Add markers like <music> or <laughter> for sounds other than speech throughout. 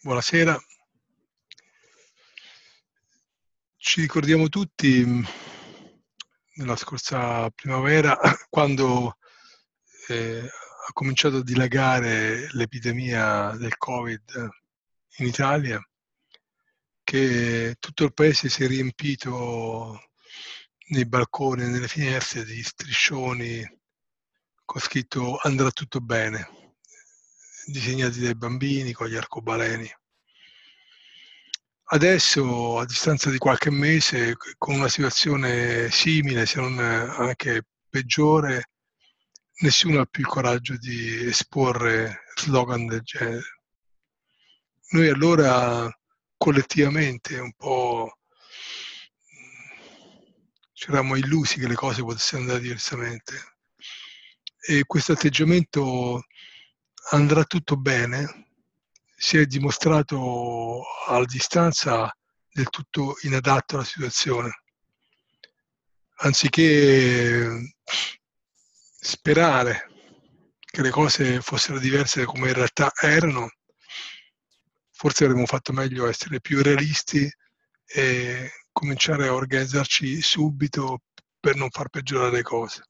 Buonasera. Ci ricordiamo tutti mm, nella scorsa primavera <coughs> quando eh, ha cominciato a dilagare l'epidemia del Covid in Italia, che tutto il paese si è riempito nei balconi e nelle finestre di striscioni con scritto andrà tutto bene disegnati dai bambini con gli arcobaleni. Adesso, a distanza di qualche mese, con una situazione simile, se non anche peggiore, nessuno ha più il coraggio di esporre slogan del genere. Noi allora collettivamente un po' ci eravamo illusi che le cose potessero andare diversamente e questo atteggiamento andrà tutto bene si è dimostrato alla distanza del tutto inadatto alla situazione. Anziché sperare che le cose fossero diverse come in realtà erano, forse avremmo fatto meglio essere più realisti e cominciare a organizzarci subito per non far peggiorare le cose.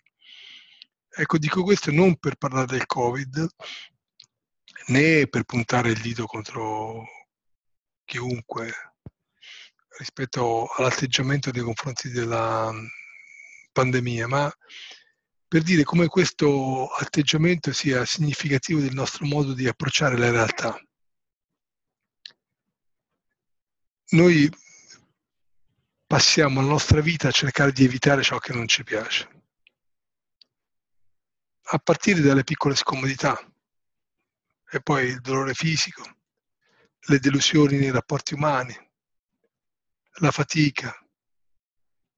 Ecco, dico questo non per parlare del Covid, né per puntare il dito contro chiunque rispetto all'atteggiamento nei confronti della pandemia, ma per dire come questo atteggiamento sia significativo del nostro modo di approcciare la realtà. Noi passiamo la nostra vita a cercare di evitare ciò che non ci piace, a partire dalle piccole scomodità, e poi il dolore fisico, le delusioni nei rapporti umani, la fatica,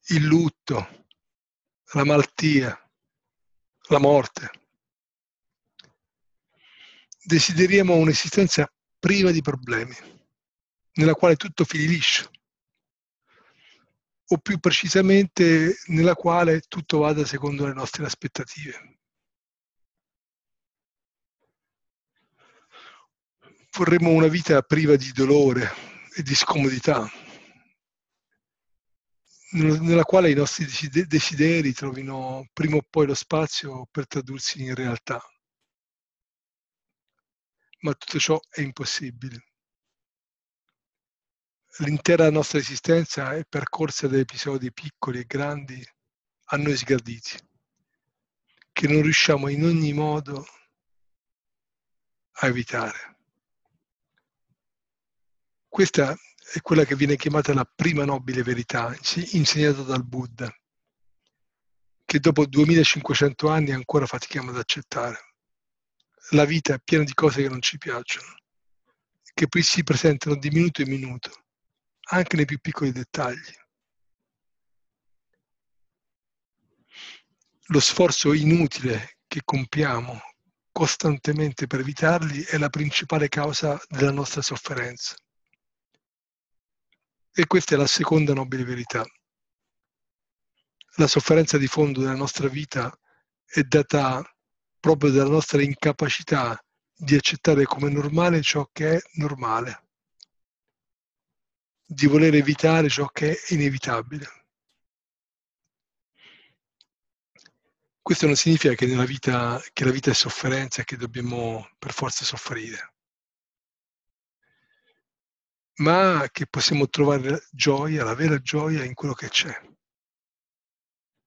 il lutto, la malattia, la morte. Desideriamo un'esistenza priva di problemi, nella quale tutto fili liscio, o più precisamente nella quale tutto vada secondo le nostre aspettative. Vorremmo una vita priva di dolore e di scomodità, nella quale i nostri desideri trovino prima o poi lo spazio per tradursi in realtà. Ma tutto ciò è impossibile. L'intera nostra esistenza è percorsa da episodi piccoli e grandi a noi sgraditi, che non riusciamo in ogni modo a evitare. Questa è quella che viene chiamata la prima nobile verità, insegnata dal Buddha, che dopo 2500 anni ancora fatichiamo ad accettare. La vita è piena di cose che non ci piacciono, che poi si presentano di minuto in minuto, anche nei più piccoli dettagli. Lo sforzo inutile che compiamo costantemente per evitarli è la principale causa della nostra sofferenza. E questa è la seconda nobile verità. La sofferenza di fondo della nostra vita è data proprio dalla nostra incapacità di accettare come normale ciò che è normale, di voler evitare ciò che è inevitabile. Questo non significa che, vita, che la vita è sofferenza e che dobbiamo per forza soffrire ma che possiamo trovare gioia, la vera gioia in quello che c'è,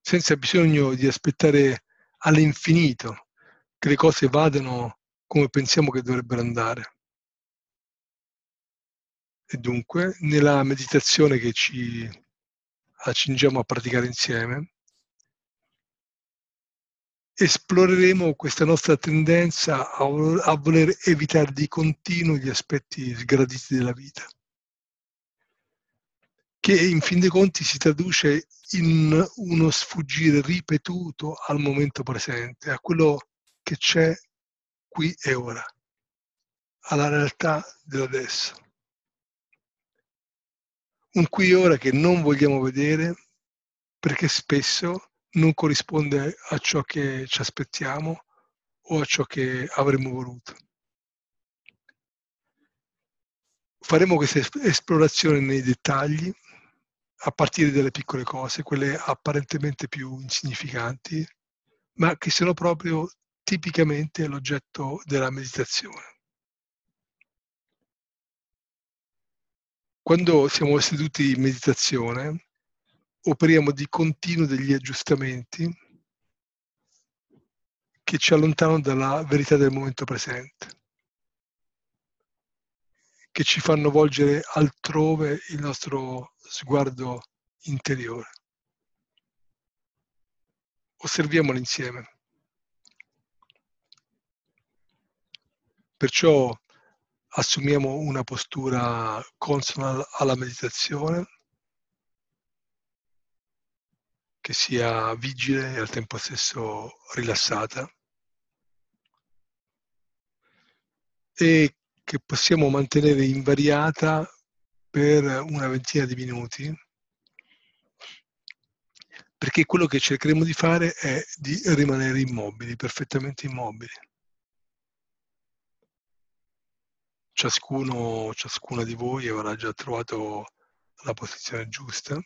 senza bisogno di aspettare all'infinito che le cose vadano come pensiamo che dovrebbero andare. E dunque, nella meditazione che ci accingiamo a praticare insieme, esploreremo questa nostra tendenza a, voler evitare di continuo gli aspetti sgraditi della vita che in fin dei conti si traduce in uno sfuggire ripetuto al momento presente, a quello che c'è qui e ora, alla realtà dell'adesso. Un qui e ora che non vogliamo vedere perché spesso non corrisponde a ciò che ci aspettiamo o a ciò che avremmo voluto. faremo questa esplorazione nei dettagli, a partire dalle piccole cose, quelle apparentemente più insignificanti, ma che sono proprio tipicamente l'oggetto della meditazione. Quando siamo seduti in meditazione, operiamo di continuo degli aggiustamenti che ci allontanano dalla verità del momento presente, che ci fanno volgere altrove il nostro sguardo interiore. Osserviamolo insieme. Perciò assumiamo una postura consona alla meditazione, che sia vigile e al tempo stesso rilassata e che possiamo mantenere invariata per una ventina di minuti perché quello che cercheremo di fare è di rimanere immobili, perfettamente immobili. ciascuno, ciascuna di voi avrà già trovato la posizione giusta.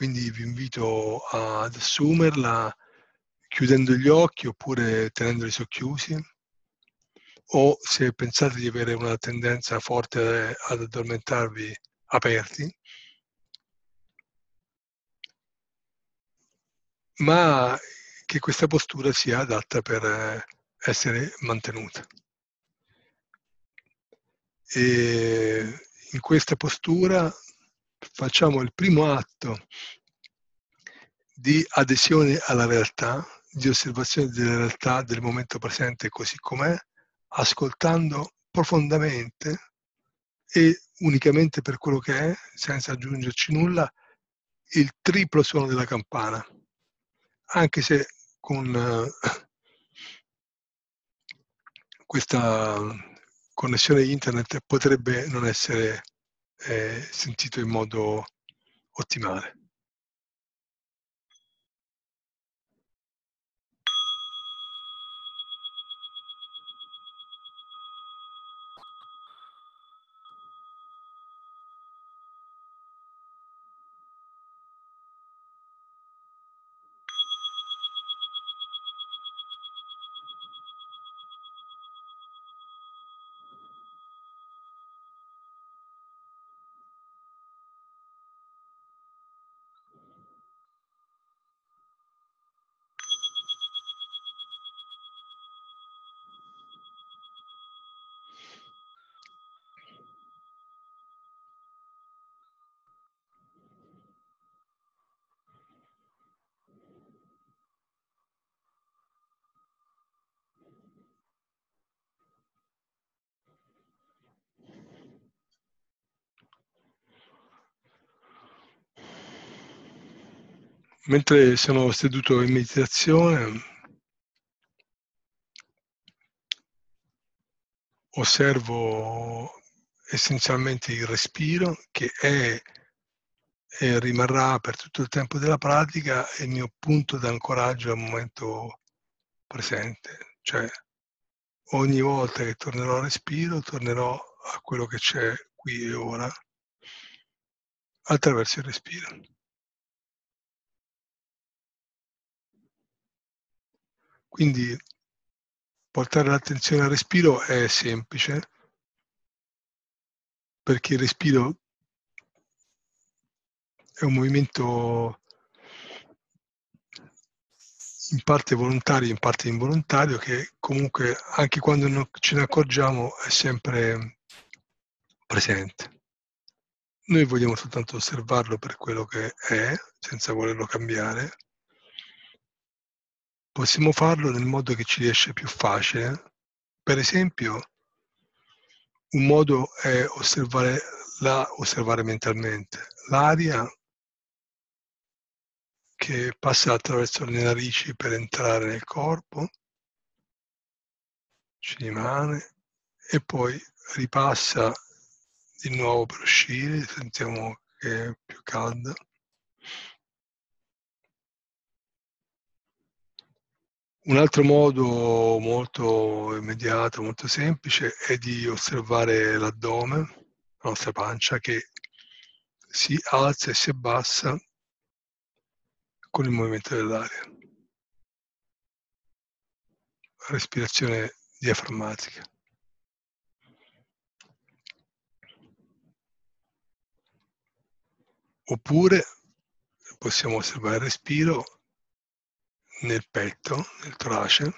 Quindi vi invito ad assumerla chiudendo gli occhi oppure tenendoli socchiusi o se pensate di avere una tendenza forte ad addormentarvi aperti, ma che questa postura sia adatta per essere mantenuta. E in questa postura facciamo il primo atto di adesione alla realtà, di osservazione della realtà del momento presente così com'è, ascoltando profondamente e unicamente per quello che è, senza aggiungerci nulla, il triplo suono della campana. Anche se con eh, questa connessione internet potrebbe non essere eh, sentito in modo ottimale. Mentre sono seduto in meditazione, osservo essenzialmente il respiro che è e rimarrà per tutto il tempo della pratica il mio punto d'ancoraggio al momento presente, cioè ogni volta che tornerò al respiro tornerò a quello che c'è qui e ora attraverso il respiro. Quindi portare l'attenzione al respiro è semplice, perché il respiro è un movimento in parte volontario, in parte involontario, che comunque anche quando non ce ne accorgiamo è sempre presente. Noi vogliamo soltanto osservarlo per quello che è, senza volerlo cambiare, Possiamo farlo nel modo che ci riesce più facile. Per esempio, un modo è osservare, la, osservare mentalmente l'aria che passa attraverso le narici per entrare nel corpo, ci rimane e poi ripassa di nuovo per uscire, sentiamo che è più calda Un altro modo molto immediato, molto semplice, è di osservare l'addome, la nostra pancia, che si alza e si abbassa con il movimento dell'aria. Respirazione diaframmatica. Oppure possiamo osservare il respiro nel petto, nel torace,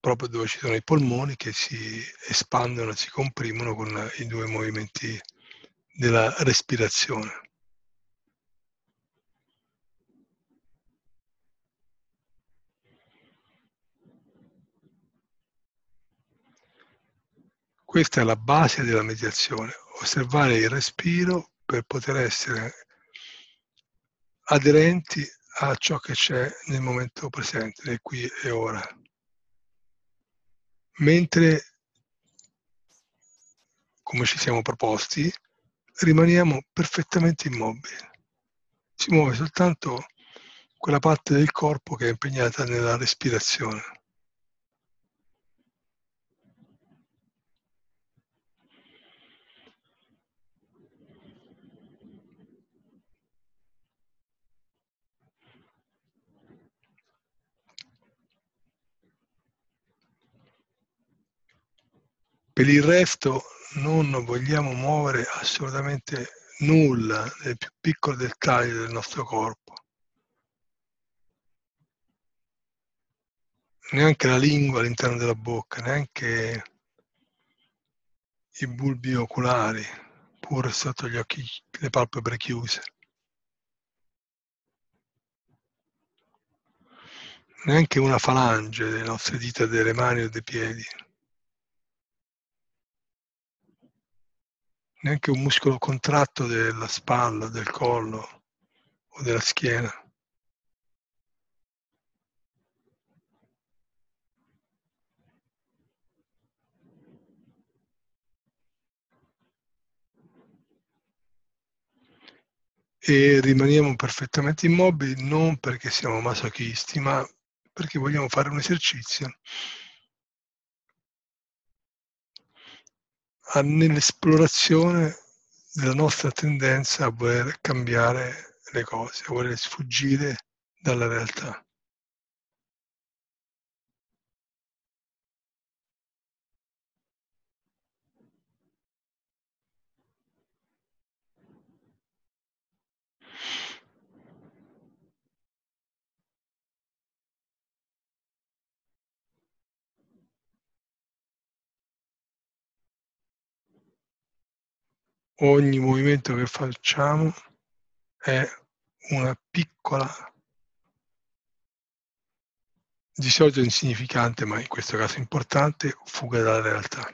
proprio dove ci sono i polmoni che si espandono, si comprimono con i due movimenti della respirazione. Questa è la base della meditazione, osservare il respiro per poter essere aderenti a ciò che c'è nel momento presente, nel qui e ora. Mentre, come ci siamo proposti, rimaniamo perfettamente immobili. Si muove soltanto quella parte del corpo che è impegnata nella respirazione. Per il resto non vogliamo muovere assolutamente nulla nel più piccolo dettaglio del nostro corpo. Neanche la lingua all'interno della bocca, neanche i bulbi oculari, pur sotto gli occhi, le palpebre chiuse. Neanche una falange delle nostre dita delle mani o dei piedi. Neanche un muscolo contratto della spalla, del collo o della schiena. E rimaniamo perfettamente immobili non perché siamo masochisti, ma perché vogliamo fare un esercizio nell'esplorazione della nostra tendenza a voler cambiare le cose, a voler sfuggire dalla realtà. Ogni movimento che facciamo è una piccola, di solito insignificante, ma in questo caso importante, fuga dalla realtà.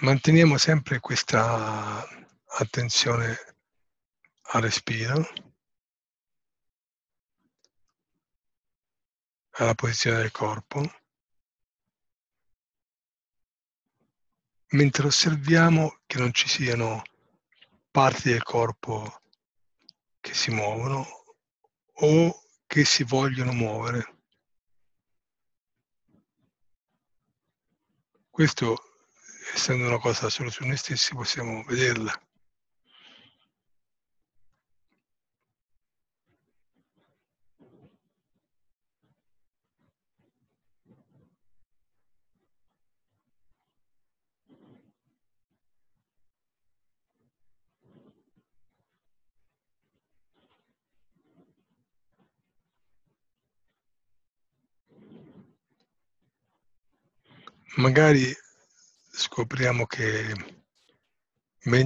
Manteniamo sempre questa attenzione al respiro, alla posizione del corpo, mentre osserviamo che non ci siano parti del corpo che si muovono o che si vogliono muovere. Questo essendo una cosa stessi, possiamo vederla. Magari scopriamo che mentre